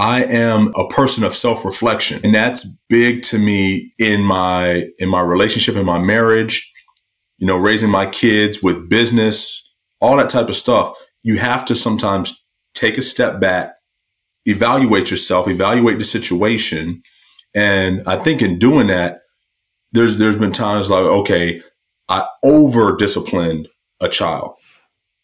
I am a person of self-reflection and that's big to me in my in my relationship in my marriage, you know, raising my kids with business, all that type of stuff. You have to sometimes take a step back, evaluate yourself, evaluate the situation, and I think in doing that there's there's been times like okay, I over disciplined a child.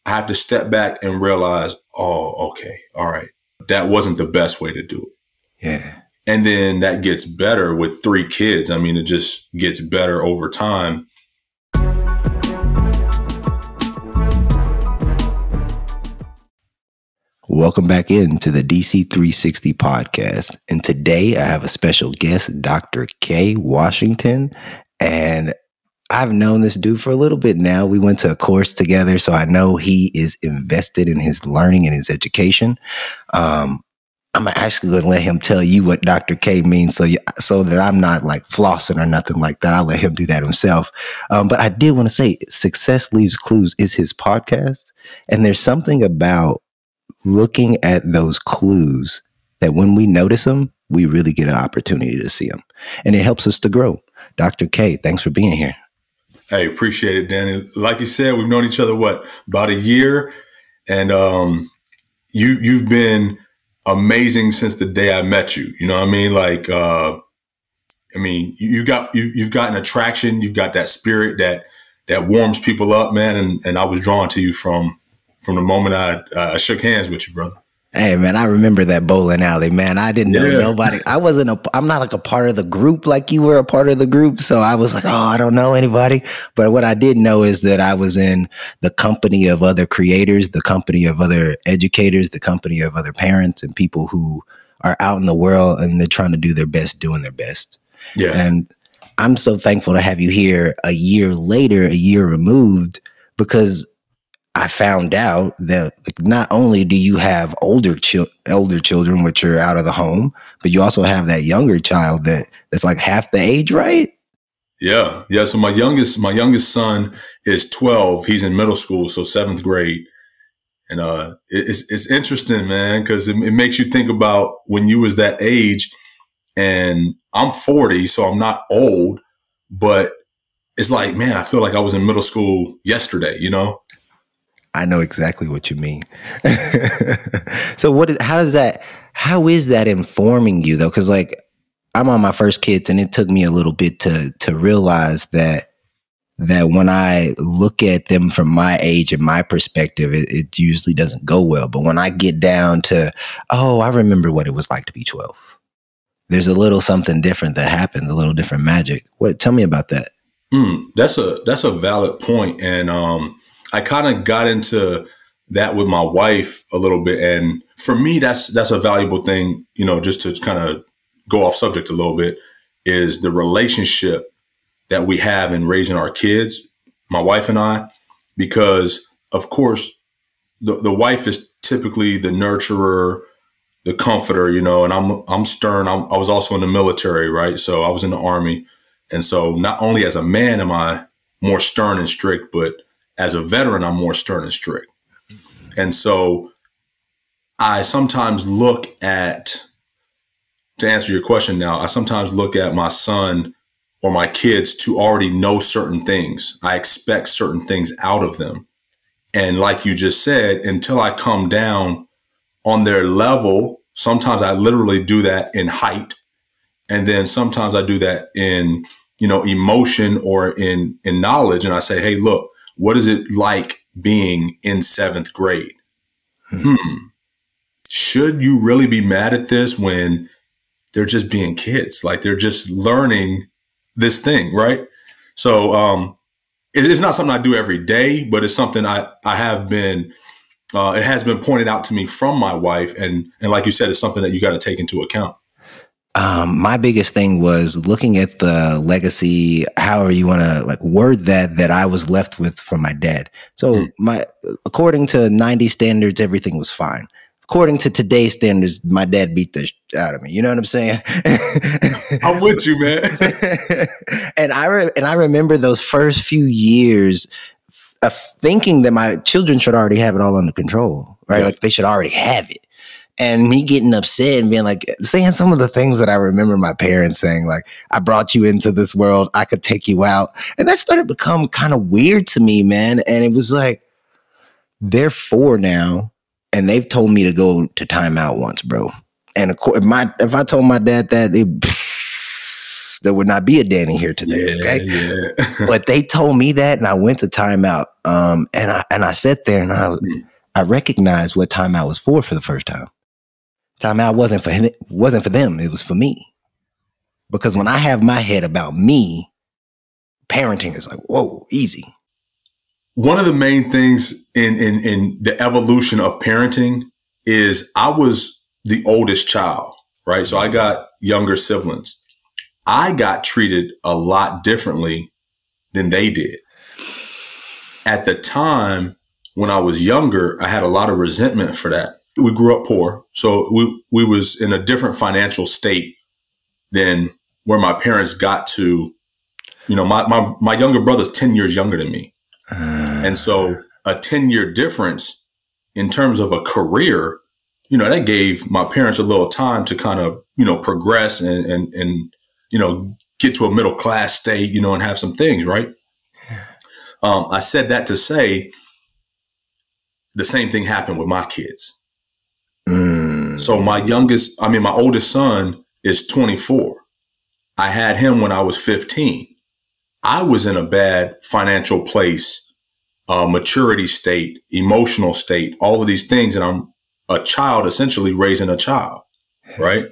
I have to step back and realize, oh, okay, all right, that wasn't the best way to do it. Yeah. And then that gets better with three kids. I mean, it just gets better over time. Welcome back into the DC 360 podcast. And today I have a special guest, Dr. K. Washington. And I've known this dude for a little bit now. We went to a course together, so I know he is invested in his learning and his education. Um, I'm actually going to let him tell you what Dr. K means, so you, so that I'm not like flossing or nothing like that. I'll let him do that himself. Um, but I did want to say, "Success Leaves Clues" is his podcast, and there's something about looking at those clues that when we notice them, we really get an opportunity to see them, and it helps us to grow. Dr. K, thanks for being here. Hey, appreciate it, Danny. Like you said, we've known each other what about a year, and um, you you've been amazing since the day I met you. You know what I mean? Like, uh, I mean, you, you got you you've got an attraction. You've got that spirit that that warms people up, man. And and I was drawn to you from from the moment I I shook hands with you, brother. Hey man, I remember that bowling alley, man. I didn't know yeah. nobody. I wasn't a. I'm not like a part of the group like you were a part of the group. So I was like, oh, I don't know anybody. But what I did know is that I was in the company of other creators, the company of other educators, the company of other parents and people who are out in the world and they're trying to do their best, doing their best. Yeah. And I'm so thankful to have you here a year later, a year removed, because I found out that not only do you have older elder children which are out of the home, but you also have that younger child that that's like half the age, right? Yeah, yeah. So my youngest my youngest son is twelve. He's in middle school, so seventh grade, and uh, it's it's interesting, man, because it, it makes you think about when you was that age, and I'm forty, so I'm not old, but it's like, man, I feel like I was in middle school yesterday, you know I know exactly what you mean. so what is how does that how is that informing you though? Cuz like I'm on my first kids and it took me a little bit to to realize that that when I look at them from my age and my perspective, it, it usually doesn't go well. But when I get down to, oh, I remember what it was like to be 12. There's a little something different that happens, a little different magic. What tell me about that? Mm, that's a that's a valid point. And um I kind of got into that with my wife a little bit, and for me, that's that's a valuable thing. You know, just to kind of go off subject a little bit, is the relationship that we have in raising our kids, my wife and I, because of course, the the wife is typically the nurturer, the comforter, you know, and I'm I'm stern. I'm, I was also in the military, right? So I was in the army, and so not only as a man am I more stern and strict, but as a veteran, I'm more stern and strict. And so I sometimes look at, to answer your question now, I sometimes look at my son or my kids to already know certain things. I expect certain things out of them. And like you just said, until I come down on their level, sometimes I literally do that in height. And then sometimes I do that in, you know, emotion or in, in knowledge. And I say, hey, look, what is it like being in seventh grade? Hmm. hmm. Should you really be mad at this when they're just being kids? Like they're just learning this thing, right? So um, it, it's not something I do every day, but it's something I, I have been, uh, it has been pointed out to me from my wife. And, and like you said, it's something that you got to take into account. Um, my biggest thing was looking at the legacy, however you want to like word that, that I was left with from my dad. So mm. my, according to 90 standards, everything was fine. According to today's standards, my dad beat the out of me. You know what I'm saying? I'm with you, man. and I re- and I remember those first few years of thinking that my children should already have it all under control, right? Yeah. Like they should already have it. And me getting upset and being like saying some of the things that I remember my parents saying, like, I brought you into this world, I could take you out. And that started to become kind of weird to me, man. And it was like, they're four now, and they've told me to go to timeout once, bro. And of course, my if I told my dad that, it, there would not be a Danny here today. Yeah, okay, yeah. but they told me that, and I went to timeout. Um, and I and I sat there and I I recognized what timeout was for for the first time. Timeout wasn't for him, wasn't for them. It was for me. Because when I have my head about me, parenting is like, whoa, easy. One of the main things in in in the evolution of parenting is I was the oldest child, right? So I got younger siblings. I got treated a lot differently than they did. At the time when I was younger, I had a lot of resentment for that. We grew up poor, so we we was in a different financial state than where my parents got to. You know, my my, my younger brother's 10 years younger than me. And so a 10 year difference in terms of a career, you know, that gave my parents a little time to kind of, you know, progress and, and, and, you know, get to a middle class state, you know, and have some things, right? Um, I said that to say the same thing happened with my kids. So my youngest, I mean, my oldest son is 24. I had him when I was 15. I was in a bad financial place, uh, maturity state, emotional state, all of these things. And I'm a child essentially raising a child, right?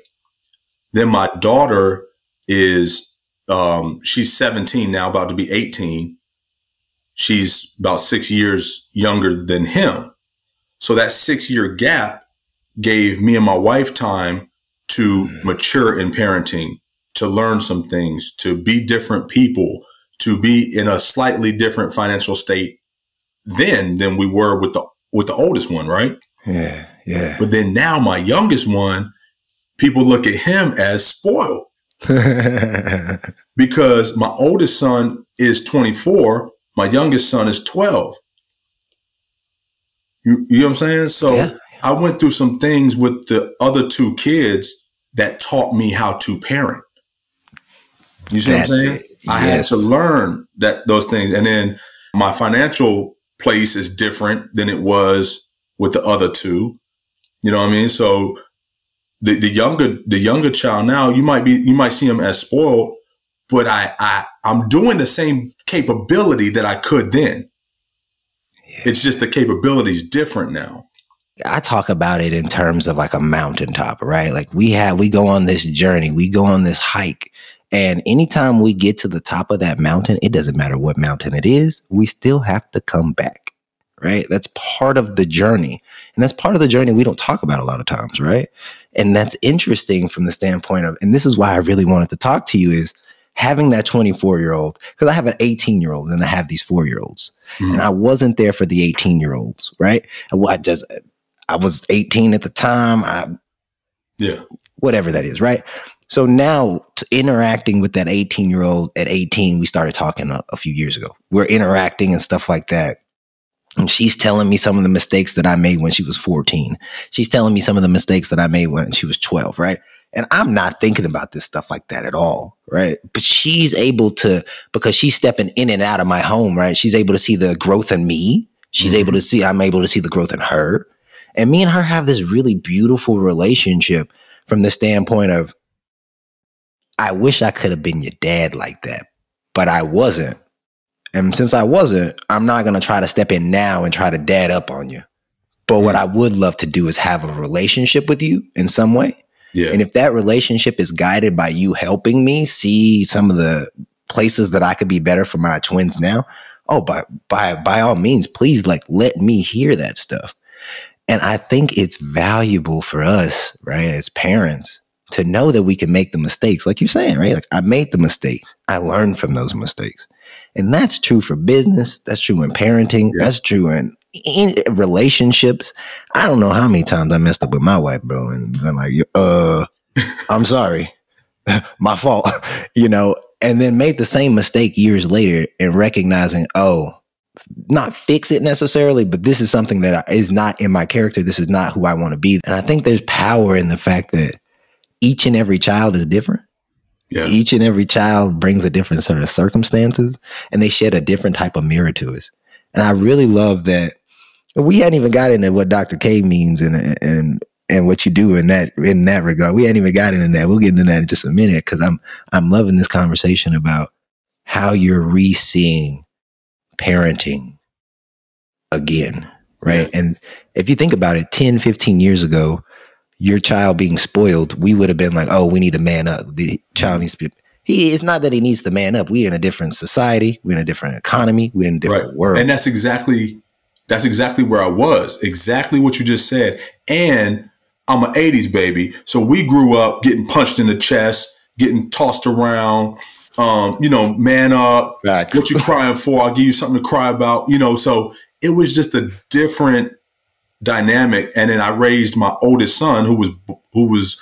Then my daughter is, um, she's 17 now, about to be 18. She's about six years younger than him. So that six year gap gave me and my wife time to mm-hmm. mature in parenting, to learn some things, to be different people, to be in a slightly different financial state then than we were with the with the oldest one, right? Yeah, yeah. But then now my youngest one, people look at him as spoiled because my oldest son is 24, my youngest son is 12. You, you know what I'm saying? So Yeah. I went through some things with the other two kids that taught me how to parent. You see That's what I'm saying? it. I had to learn that those things. And then my financial place is different than it was with the other two. You know what I mean? So the, the younger the younger child now, you might be you might see him as spoiled, but I I I'm doing the same capability that I could then. It's just the capability's different now. I talk about it in terms of like a mountaintop, right? Like we have, we go on this journey, we go on this hike. And anytime we get to the top of that mountain, it doesn't matter what mountain it is, we still have to come back, right? That's part of the journey. And that's part of the journey we don't talk about a lot of times, right? And that's interesting from the standpoint of, and this is why I really wanted to talk to you is having that 24 year old, because I have an 18 year old and I have these four year olds. And hmm. I wasn't there for the 18 year olds, right? I, I just, I was 18 at the time. I, Yeah. whatever that is, right? So now interacting with that 18 year old at 18, we started talking a, a few years ago. We're interacting and stuff like that. And she's telling me some of the mistakes that I made when she was 14. She's telling me some of the mistakes that I made when she was 12, right? And I'm not thinking about this stuff like that at all, right? But she's able to, because she's stepping in and out of my home, right? She's able to see the growth in me. She's Mhm. able to see, I'm able to see the growth in her. And me and her have this really beautiful relationship from the standpoint of, I wish I could have been your dad like that, but I wasn't. And since I wasn't, I'm not going to try to step in now and try to dad up on you. But what I would love to do is have a relationship with you in some way. Yeah. And if that relationship is guided by you helping me see some of the places that I could be better for my twins now, oh, by by by all means, please like let me hear that stuff. And I think it's valuable for us, right, as parents, to know that we can make the mistakes, like you're saying, right? Like I made the mistakes. I learned from those mistakes. And that's true for business. That's true in parenting. Yeah. That's true in, in relationships. I don't know how many times I messed up with my wife, bro, and been like, uh, I'm sorry, my fault, you know, and then made the same mistake years later and recognizing, oh, not fix it necessarily, but this is something that is not in my character. This is not who I want to be. And I think there's power in the fact that each and every child is different. Yeah. Each and every child brings a different set of circumstances and they shed a different type of mirror to us. And I really love that we hadn't even got into what Dr. K means and and and what you do in that in that regard. We hadn't even got into that. We'll get into that in just a minute because I'm I'm loving this conversation about how you're re-seeing parenting again. Right. Yeah. And if you think about it, 10, 15 years ago, your child being spoiled, we would have been like, oh, we need to man up. The child needs to be. He, it's not that he needs to man up. We're in a different society. We're in a different economy. We're in a different right. world. And that's exactly that's exactly where I was. Exactly what you just said. And I'm an 80s baby. So we grew up getting punched in the chest, getting tossed around. Um, you know, man up. Facts. What you crying for? I'll give you something to cry about. You know, so it was just a different dynamic. And then I raised my oldest son, who was who was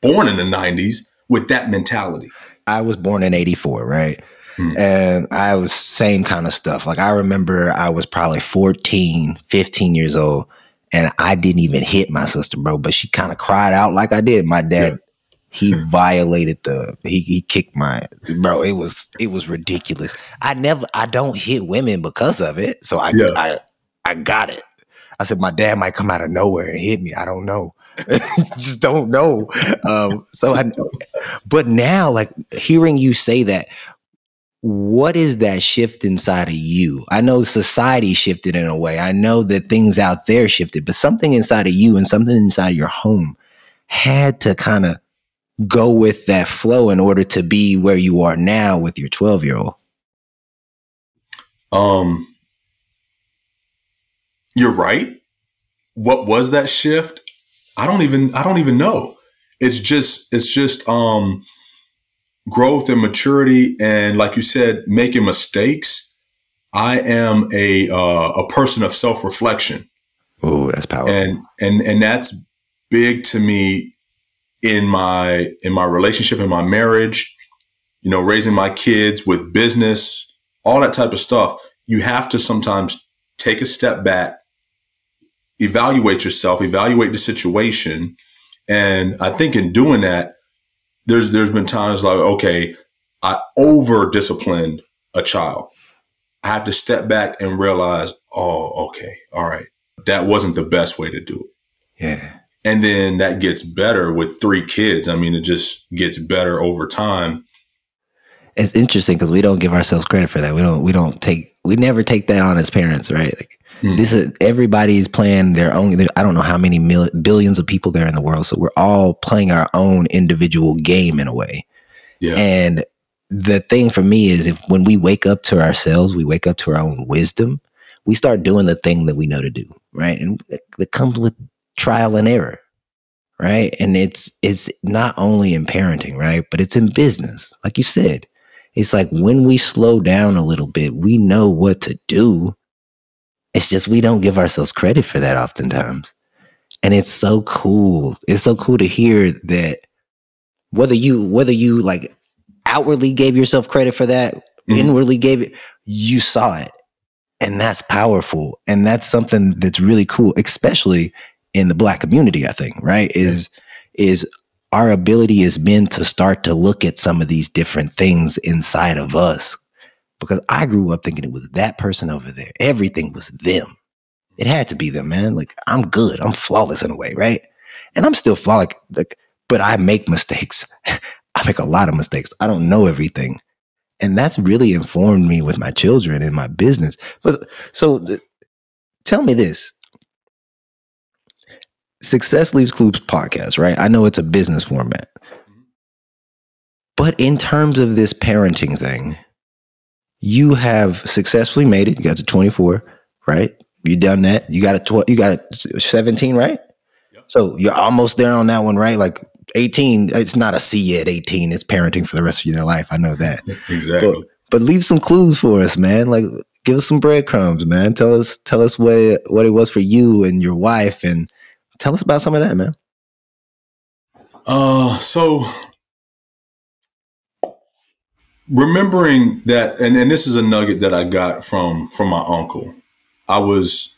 born in the '90s, with that mentality. I was born in '84, right? Hmm. And I was same kind of stuff. Like I remember I was probably 14, 15 years old, and I didn't even hit my sister, bro. But she kind of cried out like I did. My dad, yeah. He violated the he he kicked my bro. It was it was ridiculous. I never I don't hit women because of it. So I yeah. I I got it. I said, my dad might come out of nowhere and hit me. I don't know. just don't know. Um, so I, but now, like hearing you say that, what is that shift inside of you? I know society shifted in a way. I know that things out there shifted, but something inside of you and something inside of your home had to kind of go with that flow in order to be where you are now with your 12 year old. Um, you're right. What was that shift? I don't even I don't even know. It's just it's just um growth and maturity and like you said making mistakes. I am a uh, a person of self-reflection. Oh, that's powerful. And and and that's big to me in my in my relationship in my marriage, you know, raising my kids with business, all that type of stuff. You have to sometimes take a step back evaluate yourself, evaluate the situation. And I think in doing that, there's there's been times like, okay, I over disciplined a child. I have to step back and realize, oh, okay, all right. That wasn't the best way to do it. Yeah. And then that gets better with three kids. I mean, it just gets better over time. It's interesting because we don't give ourselves credit for that. We don't we don't take we never take that on as parents, right? Like Mm. This is everybody's playing their own. I don't know how many mil, billions of people there in the world, so we're all playing our own individual game in a way. Yeah. And the thing for me is, if when we wake up to ourselves, we wake up to our own wisdom. We start doing the thing that we know to do, right? And that comes with trial and error, right? And it's it's not only in parenting, right? But it's in business, like you said. It's like when we slow down a little bit, we know what to do it's just we don't give ourselves credit for that oftentimes. And it's so cool. It's so cool to hear that whether you whether you like outwardly gave yourself credit for that, mm-hmm. inwardly gave it, you saw it. And that's powerful. And that's something that's really cool, especially in the black community, I think, right? Is is our ability as men to start to look at some of these different things inside of us because I grew up thinking it was that person over there. Everything was them. It had to be them, man. Like I'm good. I'm flawless in a way, right? And I'm still flawless, like, but I make mistakes. I make a lot of mistakes. I don't know everything. And that's really informed me with my children and my business. But so th- tell me this. Success Leaves Clues podcast, right? I know it's a business format. But in terms of this parenting thing, you have successfully made it. You got to 24, right? You done that. You got a tw- you got 17, right? Yep. So you're almost there on that one, right? Like 18, it's not a C yet 18. It's parenting for the rest of your life. I know that. exactly. But, but, leave some clues for us, man. Like give us some breadcrumbs, man. Tell us tell us what it, what it was for you and your wife and tell us about some of that, man. Uh so remembering that, and, and this is a nugget that I got from from my uncle. I was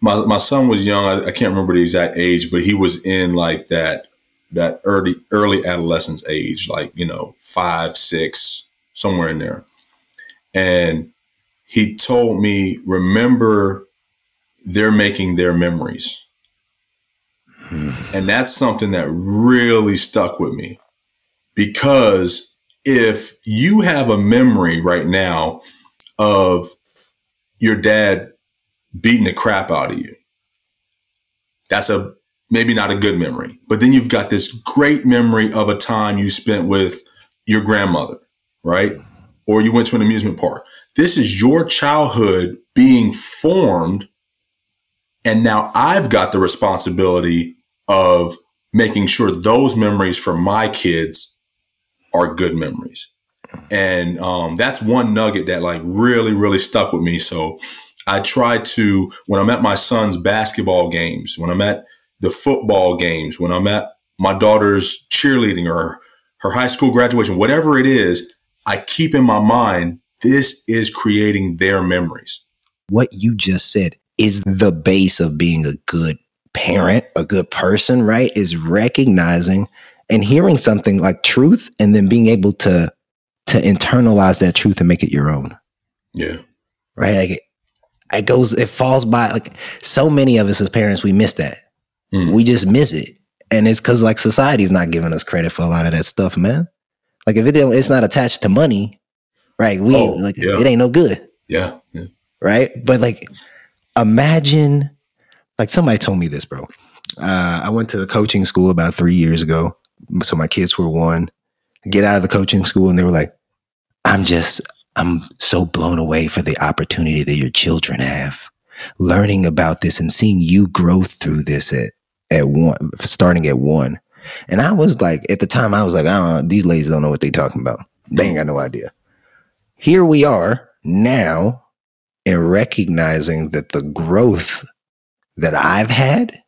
my my son was young. I, I, can't remember the exact age, but he was in like that that early early adolescence age, like you know five, six, somewhere in there. And he told me, remember, they're making their memories. Hmm. And that's something that really stuck with me because if you have a memory right now of your dad beating the crap out of you, that's a maybe not a good memory. But then you've got this great memory of a time you spent with your grandmother, right? Or you went to an amusement park. This is your childhood being formed. And now I've got the responsibility of making sure those memories for my kids are good memories. And um, that's one nugget that like really, really stuck with me. So I try to, when I'm at my son's basketball games, when I'm at the football games, when I'm at my daughter's cheerleading or her high school graduation, whatever it is, I keep in my mind this is creating their memories. What you just said is the base of being a good parent, a good person, right? Is recognizing and hearing something like truth and then being able to to internalize that truth and make it your own. Yeah. Right? Like it, it goes it falls by like so many of us as parents we miss that Mm. We just miss it. And it's because like society's not giving us credit for a lot of that stuff, man. Like if it it's not attached to money, right? We oh, like yeah. it ain't no good. Yeah, yeah. Right. But like imagine like somebody told me this, bro. Uh, I went to a coaching school about three years ago. So my kids were one. Get out of the coaching school and they were like, I'm just I'm so blown away for the opportunity that your children have. Learning about this and seeing you grow through this at at one, starting at one. And I was like, at the time, I was like, I don't know, these ladies don't know what they're talking about. They ain't got no idea. Here we are now in recognizing that the growth that I've had,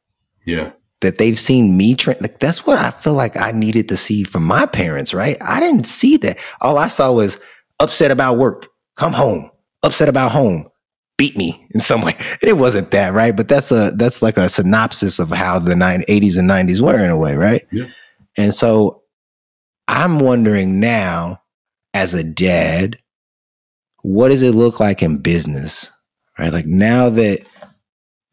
yeah, that they've seen me train. Like that's what I feel like I needed to see from my parents. Right? I didn't see that. All I saw was upset about work. Come home. Upset about home beat me in some way. And it wasn't that, right? But that's a that's like a synopsis of how the 80s and 90s were in a way, right? Yeah. And so I'm wondering now as a dad, what does it look like in business? Right? Like now that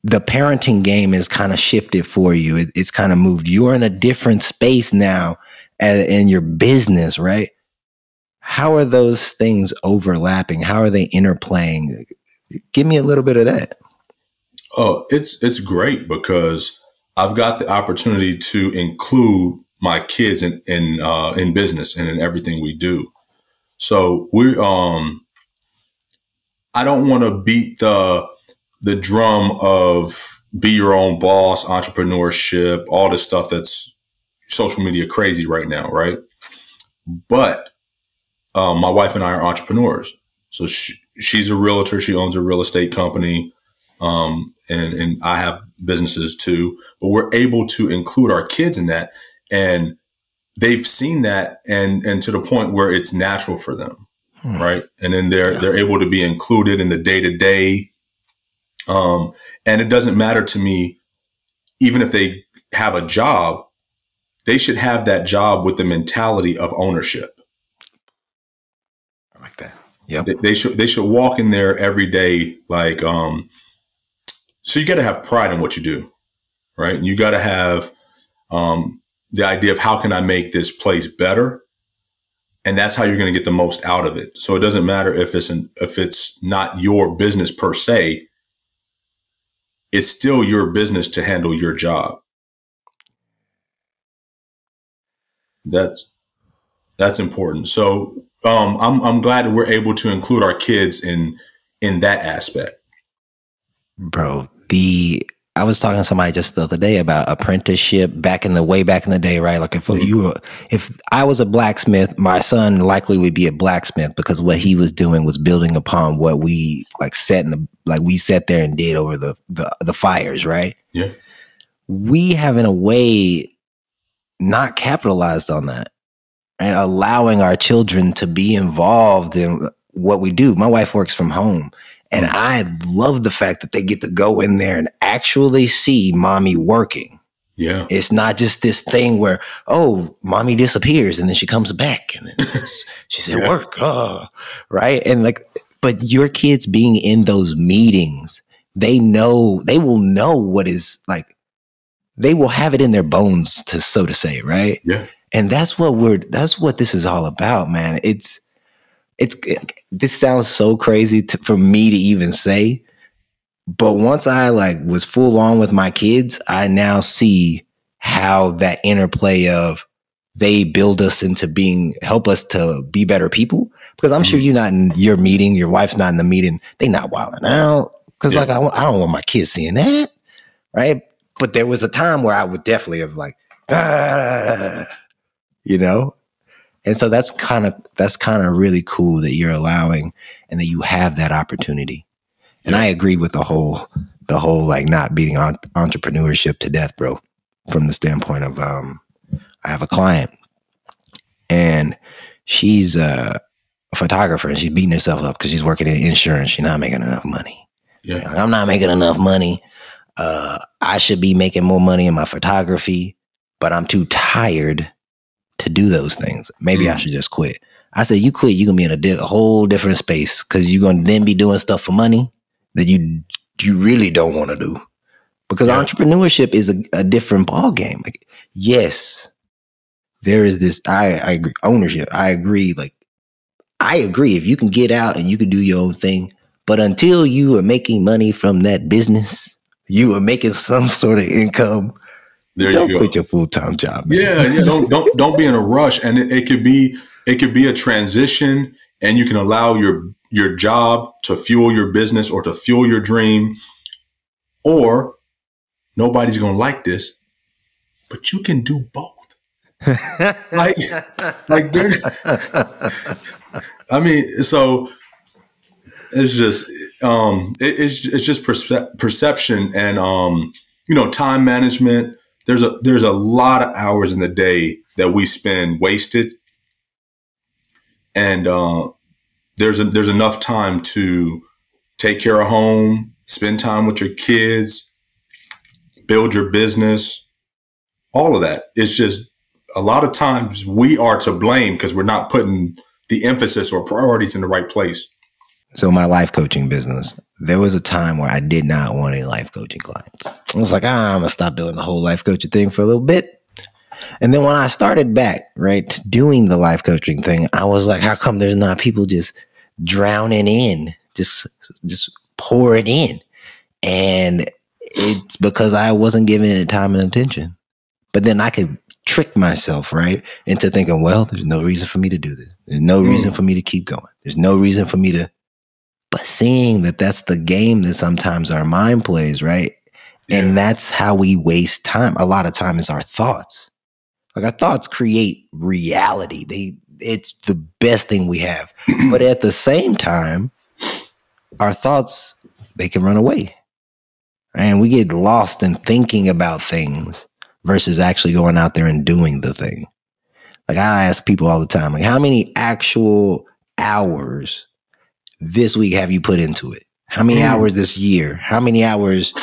the parenting game is kind of shifted for you, it, it's kind of moved. You're in a different space now in your business, right? How are those things overlapping? How are they interplaying? Give me a little bit of that. Oh, it's it's great because I've got the opportunity to include my kids in in uh, in business and in everything we do. So we um I don't want to beat the the drum of be your own boss, entrepreneurship, all this stuff that's social media crazy right now, right? But um, my wife and I are entrepreneurs. So she, she's a realtor. She owns a real estate company. Um, and, and I have businesses too, but we're able to include our kids in that. And they've seen that and, and to the point where it's natural for them. Hmm. Right. And then they're, yeah. they're able to be included in the day to day. Um, and it doesn't matter to me, even if they have a job, they should have that job with the mentality of ownership. I like that. Yep. They, they, should they should walk in there every day like um so you got to have pride in what you do. Right? You got to have um the idea of how can I make this place better? And that's how you're going to get the most out of it. So it doesn't matter if it's an, if it's not your business per se. It's still your business to handle your job. That's that's important. So um, I'm I'm glad that we're able to include our kids in in that aspect. Bro, the I was talking to somebody just the other day about apprenticeship back in the way back in the day, right? Like if mm-hmm. you were, if I was a blacksmith, my son likely would be a blacksmith because what he was doing was building upon what we like set in the like we sat there and did over the the, the fires, right? Yeah. We have in a way not capitalized on that and allowing our children to be involved in what we do. My wife works from home. And mm. I love the fact that they get to go in there and actually see mommy working. Yeah. It's not just this thing where, oh, mommy disappears and then she comes back and then she's at yeah. work. Oh, right. And like, but your kids being in those meetings, they know, they will know what is like, they will have it in their bones to, so to say, right? Yeah. And that's what we're, that's what this is all about, man. It's, it's, this sounds so crazy to, for me to even say, but once I like was full on with my kids, I now see how that interplay of they build us into being help us to be better people. Because I'm mm-hmm. sure you're not in your meeting, your wife's not in the meeting, they not wilding out. Because yeah. like I, I don't want my kids seeing that, right? But there was a time where I would definitely have like, ah, you know, and so that's kind of that's kind of really cool that you're allowing and that you have that opportunity and I agree with the whole the whole like not beating on, entrepreneurship to death, bro. From the standpoint of um, I have a client and she's a photographer and she's beating herself up because she's working in insurance. She's not making enough money. Yeah, I'm not making enough money. Uh, I should be making more money in my photography, but I'm too tired to do those things. Maybe mm. I should just quit. I said, you quit, you're gonna be in a, di- a whole different space because you're gonna then be doing stuff for money that you you really don't want to do because yeah. entrepreneurship is a, a different ball game. Like, yes, there is this. I, I agree, ownership. I agree. Like, I agree. If you can get out and you can do your own thing, but until you are making money from that business, you are making some sort of income. There don't you quit your full time job. Man. Yeah, yeah. Don't don't don't be in a rush, and it, it could be it could be a transition, and you can allow your your job to fuel your business or to fuel your dream, or nobody's going to like this, but you can do both. like, like, I mean, so it's just, um, it, it's it's just perce- perception and um, you know, time management. There's a there's a lot of hours in the day that we spend wasted, and uh, there's a, there's enough time to take care of home, spend time with your kids, build your business, all of that. It's just a lot of times we are to blame because we're not putting the emphasis or priorities in the right place. So my life coaching business, there was a time where I did not want any life coaching clients. I was like, ah, I'm gonna stop doing the whole life coaching thing for a little bit. And then when I started back, right, doing the life coaching thing, I was like, how come there's not people just drowning in, just just pouring in. And it's because I wasn't giving it time and attention. But then I could trick myself, right, into thinking, well, there's no reason for me to do this. There's no mm. reason for me to keep going. There's no reason for me to. But seeing that that's the game that sometimes our mind plays, right? Yeah. And that's how we waste time. A lot of time is our thoughts. Like our thoughts create reality. They it's the best thing we have. but at the same time, our thoughts they can run away. And we get lost in thinking about things versus actually going out there and doing the thing. Like I ask people all the time, like how many actual hours this week have you put into it? How many mm. hours this year? How many hours?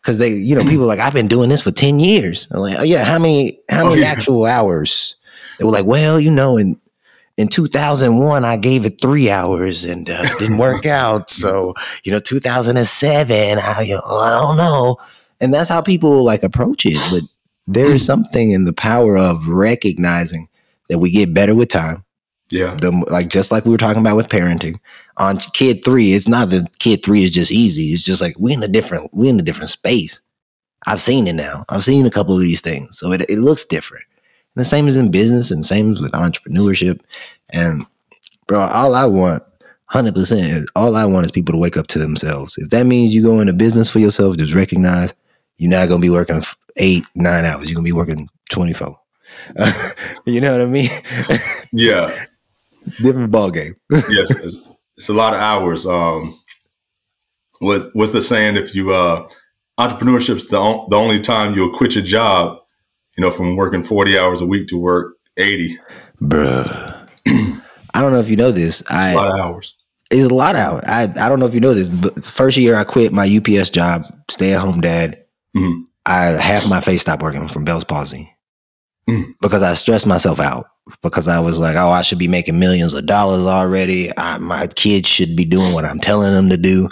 Because they, you know, people like I've been doing this for ten years. I'm like, oh yeah, how many? How many oh, yeah. actual hours? They were like, well, you know, in in 2001 i gave it three hours and uh, didn't work out so you know 2007 I, you know, I don't know and that's how people like approach it but there is something in the power of recognizing that we get better with time yeah the, like just like we were talking about with parenting on kid three it's not that kid three is just easy it's just like we're in a different we're in a different space i've seen it now i've seen a couple of these things so it, it looks different and the same as in business and the same as with entrepreneurship. And bro, all I want, 100% is all I want is people to wake up to themselves. If that means you go into business for yourself, just recognize you're not going to be working eight, nine hours. You're going to be working 24. you know what I mean? Yeah. It's different ball game. yes. It's, a lot of hours. Um, what, what's the saying? If you, uh, entrepreneurship's the, the only time you'll quit your job you know, from working 40 hours a week to work 80. Bruh. I don't know if you know this. It's I a lot of hours. it's a lot out. I I don't know if you know this, but first year I quit my UPS job, stay at home dad. Mhm. I half my face stopped working from Bell's palsy Mm. because I stressed myself out because I was like, oh, I should be making millions of dollars already. I, my kids should be doing what I'm telling them to do,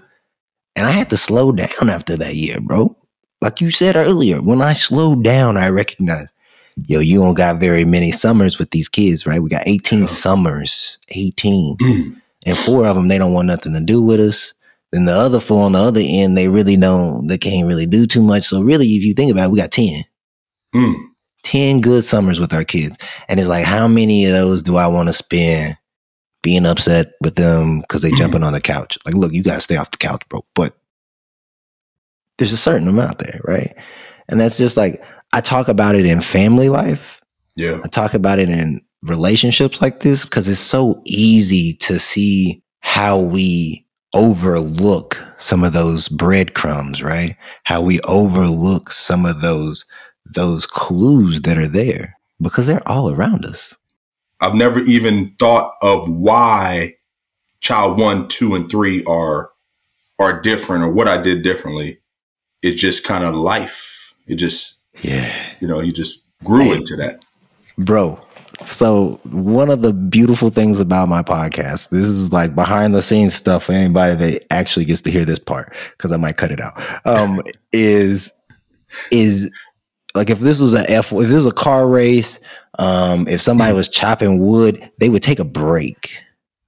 and I had to slow down after that year, bro. Like you said earlier, when I slowed down, I recognized, yo, you don't got very many summers with these kids, right? We got 18 Yeah. summers, 18 Mm. and four of them they don't want nothing to do with us. Then the other four on the other end, they really don't, they can't really do too much. So really, if you think about it, we got 10, Mm. 10 good summers with our kids. And it's like, how many of those do I want to spend being upset with them because they mm-hmm. jumping on the couch? Like, look, you got to stay off the couch, bro. But there's a certain amount there, right? And that's just like, I talk about it in family life. Yeah. I talk about it in relationships like this because it's so easy to see how we overlook some of those breadcrumbs, right? How we overlook some of those those clues that are there because they're all around us. I've never even thought of why child one, two, and three are are different or what I did differently. It's just kind of life. It just, Yeah. you know, you just grew into that. Bro, so one of the beautiful things about my podcast, this is like behind the scenes stuff for anybody that actually gets to hear this part, because I might cut it out. Um, is is like if this was a F if this was a car race, um, if somebody was chopping wood, they would take a break.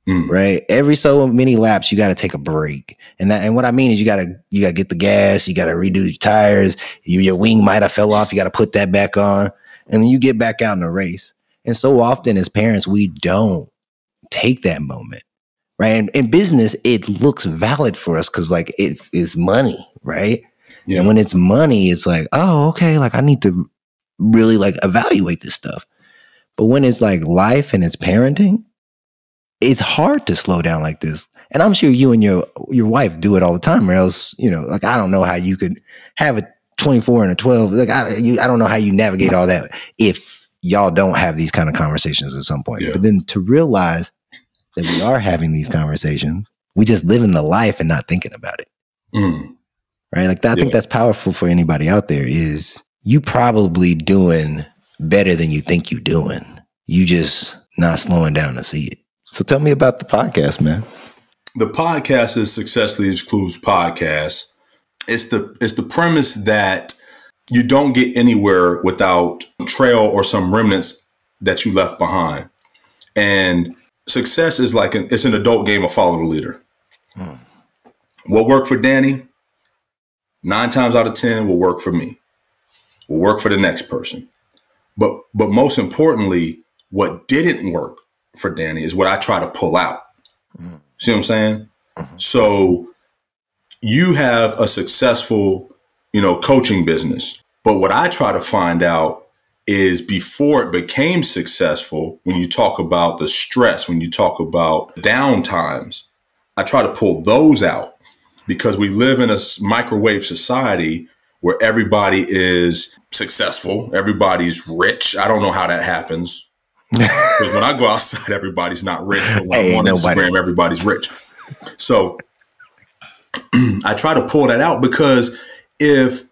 Mm. Right. Every so many laps, you got to take a break, and that and what I mean is you got to you got to get the gas, you got to redo your tires, you, your wing might have fell off, you got to put that back on, and then you get back out in the race. And so often as parents, we don't take that moment, right? And in business, it looks valid for us because like it's it's money, right? Yeah. And when it's money, it's like, oh, okay, like I need to really like evaluate this stuff. But when it's like life and it's parenting, it's hard to slow down like this. And I'm sure you and your your wife do it all the time, or else, you know, like I don't know how you could have a 24 and a 12. Like I, you, I don't know how you navigate all that if y'all don't have these kind of conversations at some point. Yeah. But then to realize that we are having these conversations, we just live in the life and not thinking about it Mm. Right? Like I think that's powerful for anybody out there. Is you probably doing better than you think you're doing. You just not slowing down to see it. So tell me about the podcast, man. The podcast is Success Leaves Clues podcast. It's the it's the premise that you don't get anywhere without trail or some remnants that you left behind. And success is like an it's an adult game of follow the leader. Hmm. What worked for Danny, nine times out of ten will work for me. Will work for the next person. But but most importantly, what didn't work for Danny is what I try to pull out. Mm-hmm. See what I'm saying? Mm-hmm. So you have a successful, you know, coaching business. But what I try to find out is before it became successful, when you talk about the stress, when you talk about down times, I try to pull those out because we live in a microwave society where everybody is successful, everybody's rich. I don't know how that happens. Because when I go outside, everybody's not rich. But when Hey, I'm on nobody. Instagram, everybody's rich. So I try to pull that out because if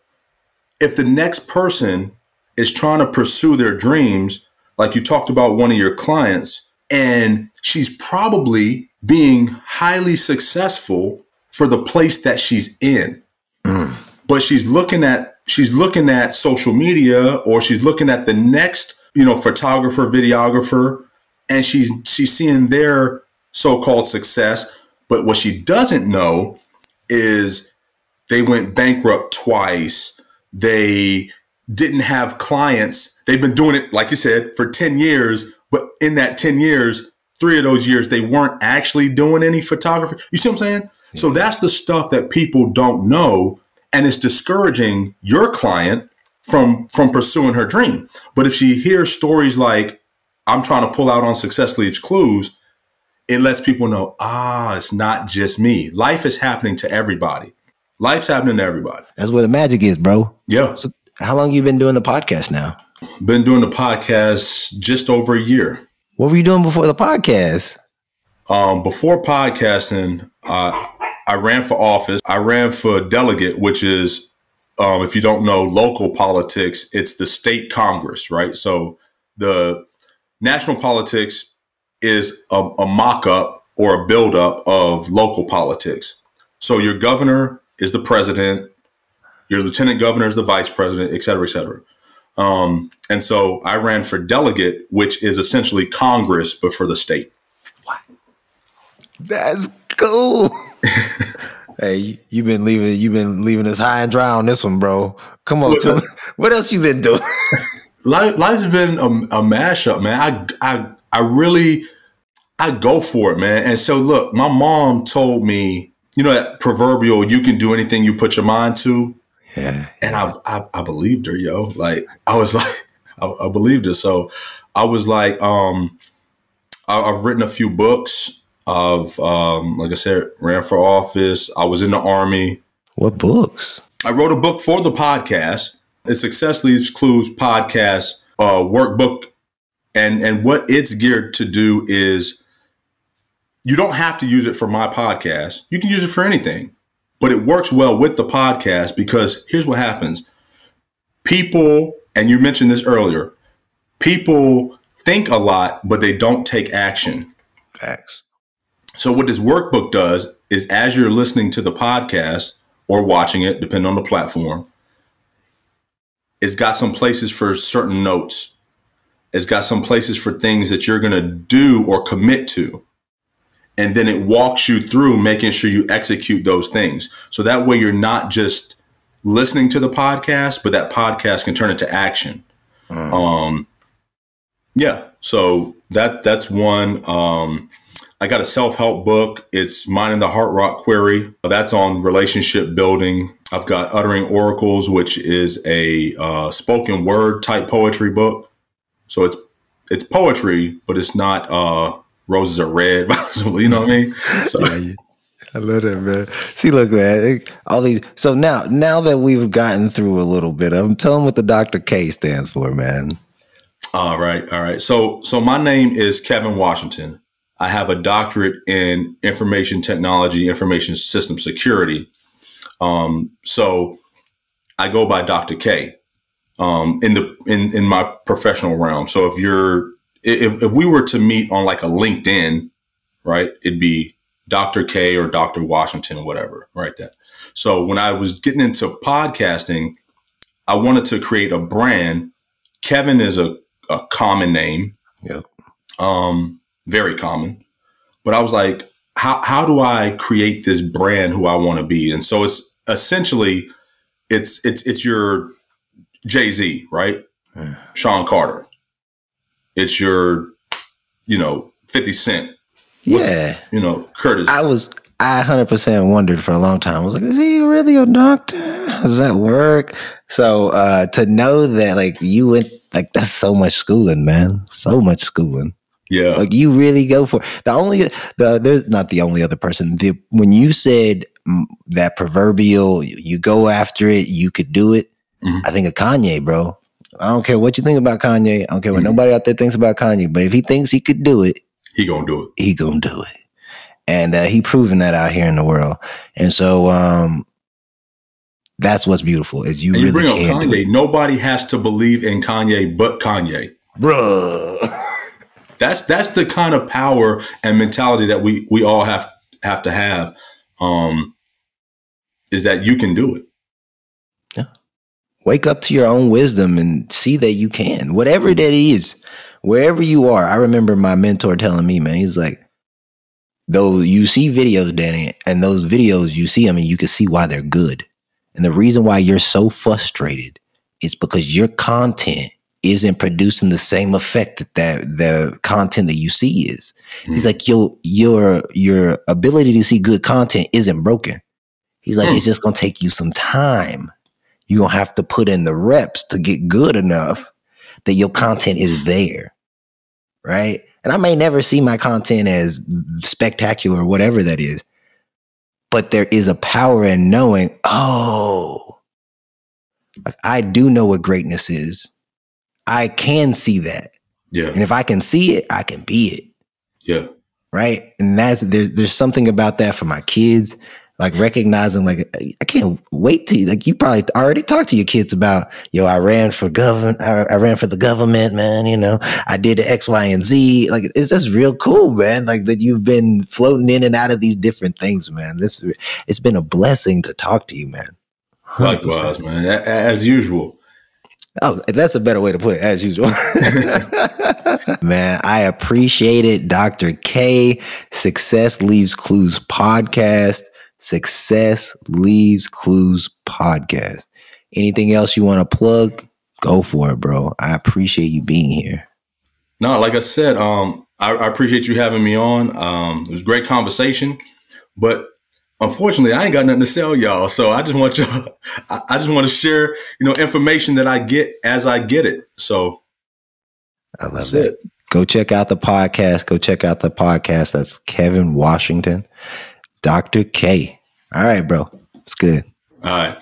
if the next person is trying to pursue their dreams, like you talked about one of your clients, and she's probably being highly successful for the place that she's in. Mm. But she's looking at she's looking at social media or she's looking at the next, you know, photographer, videographer, and she's she's seeing their so-called success. But what she doesn't know is they went bankrupt twice. They didn't have clients. They've been doing it, like you said, for 10 years. But in that 10 years, three of those years, they weren't actually doing any photography. You see what I'm saying? So that's the stuff that people don't know. And it's discouraging your client from from pursuing her dream. But if she hears stories like, I'm trying to pull out on success leaves clues, it lets people know, ah, it's not just me. Life is happening to everybody. Life's happening to everybody. That's where the magic is, bro. Yeah. So how long you been doing the podcast now? Been doing the podcast just over a year. What were you doing before the podcast? Um, before podcasting, uh, I ran for office. I ran for delegate, which is, um, if you don't know local politics, it's the state Congress, right? So the national politics is a, a mock up or a build up of local politics. So your governor is the president, your lieutenant governor is the vice president, et cetera, et cetera. Um, and so I ran for delegate, which is essentially Congress, but for the state. What? That's cool. hey, you've been leaving you've been leaving us high and dry on this one, bro. Come on, what else you been doing? Life, life's been a, a mashup, man. I I I really I go for it, man. And so look, my mom told me, you know, that proverbial you can do anything you put your mind to. Yeah. And I I, I believed her, yo. Like I was like I, I believed her. So I was like, um, I, I've written a few books of um, like I said, ran for office. I was in the army. What books? I wrote a book for the podcast. It's Success Leaves Clues podcast uh, workbook, and and what it's geared to do is you don't have to use it for my podcast. You can use it for anything, but it works well with the podcast because here's what happens: people, and you mentioned this earlier, people think a lot, but they don't take action. Facts. So what this workbook does is as you're listening to the podcast or watching it, depending on the platform, it's got some places for certain notes. It's got some places for things that you're going to do or commit to. And then it walks you through making sure you execute those things. So that way you're not just listening to the podcast, but that podcast can turn into action. Mm. Um, yeah. So that that's one. Um, I got a self help book. It's Minding the HearthRock Query. That's on relationship building. I've got Uttering Oracles, which is a uh, spoken word type poetry book. So it's it's poetry, but it's not uh, roses are red. you know what I mean? So, yeah, I love that, man. See, look, man, all these. So now, now that we've gotten through a little bit, I'm telling what the Dr. K stands for, man. All right, all right. So, so my name is Kevin Washington. I have a doctorate in information technology, information system security. Um, so I go by Dr. K um, in the in in my professional realm. So if you're if, if we were to meet on like a LinkedIn, right, it'd be Dr. K or Dr. Washington, whatever, right? That. So when I was getting into podcasting, I wanted to create a brand. Kevin is a, a common name. Yep. Um, very common. But I was like, how how do I create this brand who I want to be? And so it's essentially it's it's it's your Jay Z, right? Yeah. Sean Carter. It's your, you know, Fifty Cent. Yeah. You know, Curtis. I was I hundred percent wondered for a long time. I was like, is he really a doctor? Does that work? So uh to know that like you went like that's so much schooling, man. So much schooling. Yeah. Like you really go for it. the only the there's not the only other person. The when you said that proverbial you go after it, you could do it. Mm-hmm. I think of Kanye, bro. I don't care what you think about Kanye. I don't care what mm-hmm. nobody out there thinks about Kanye. But if he thinks he could do it, he gonna do it. He gonna do it, and uh, he proven that out here in the world. And so, um, that's what's beautiful is you, and really you can Kanye. Nobody has to believe in Kanye but Kanye, bruh. That's that's the kind of power and mentality that we we all have have to have. Um, is that you can do it. Yeah. Wake up to your own wisdom and see that you can, whatever that is, wherever you are. I remember my mentor telling me, man, he's like, though you see videos, Danny, and those videos you see, them and you can see why they're good. And the reason why you're so frustrated is because your content isn't producing the same effect that, that the content that you see is. Mm. He's like, your your your ability to see good content isn't broken. He's like, mm. it's just gonna take you some time. You're gonna have to put in the reps to get good enough that your content is there. Right. And I may never see my content as spectacular or whatever that is, but there is a power in knowing, oh, like I do know what greatness is I can see that. Yeah. And if I can see it, I can be it. Yeah. Right. And that's there's there's something about that for my kids. Like recognizing, like I can't wait to like you probably already talked to your kids about, yo, I ran for government, I, I ran for the government, man. You know, I did the X, Y, and Z. Like it's just real cool, man. Like that you've been floating in and out of these different things, man. This it's been a blessing to talk to you, man. 100%. Likewise, man. As usual. Oh, that's a better way to put it, as usual. Man, I appreciate it. Dr. K, Success Leaves Clues podcast. Success Leaves Clues podcast. Anything else you want to plug? Go for it, bro. I appreciate you being here. No, like I said, um, I, I appreciate you having me on. Um, it was great conversation, but unfortunately, I ain't got nothing to sell y'all. So I just want y'all, I just want to share, you know, information that I get as I get it. So I love that. It. Go check out the podcast. Go check out the podcast. That's Kevin Washington, Dr. K. All right, bro. It's good. All right.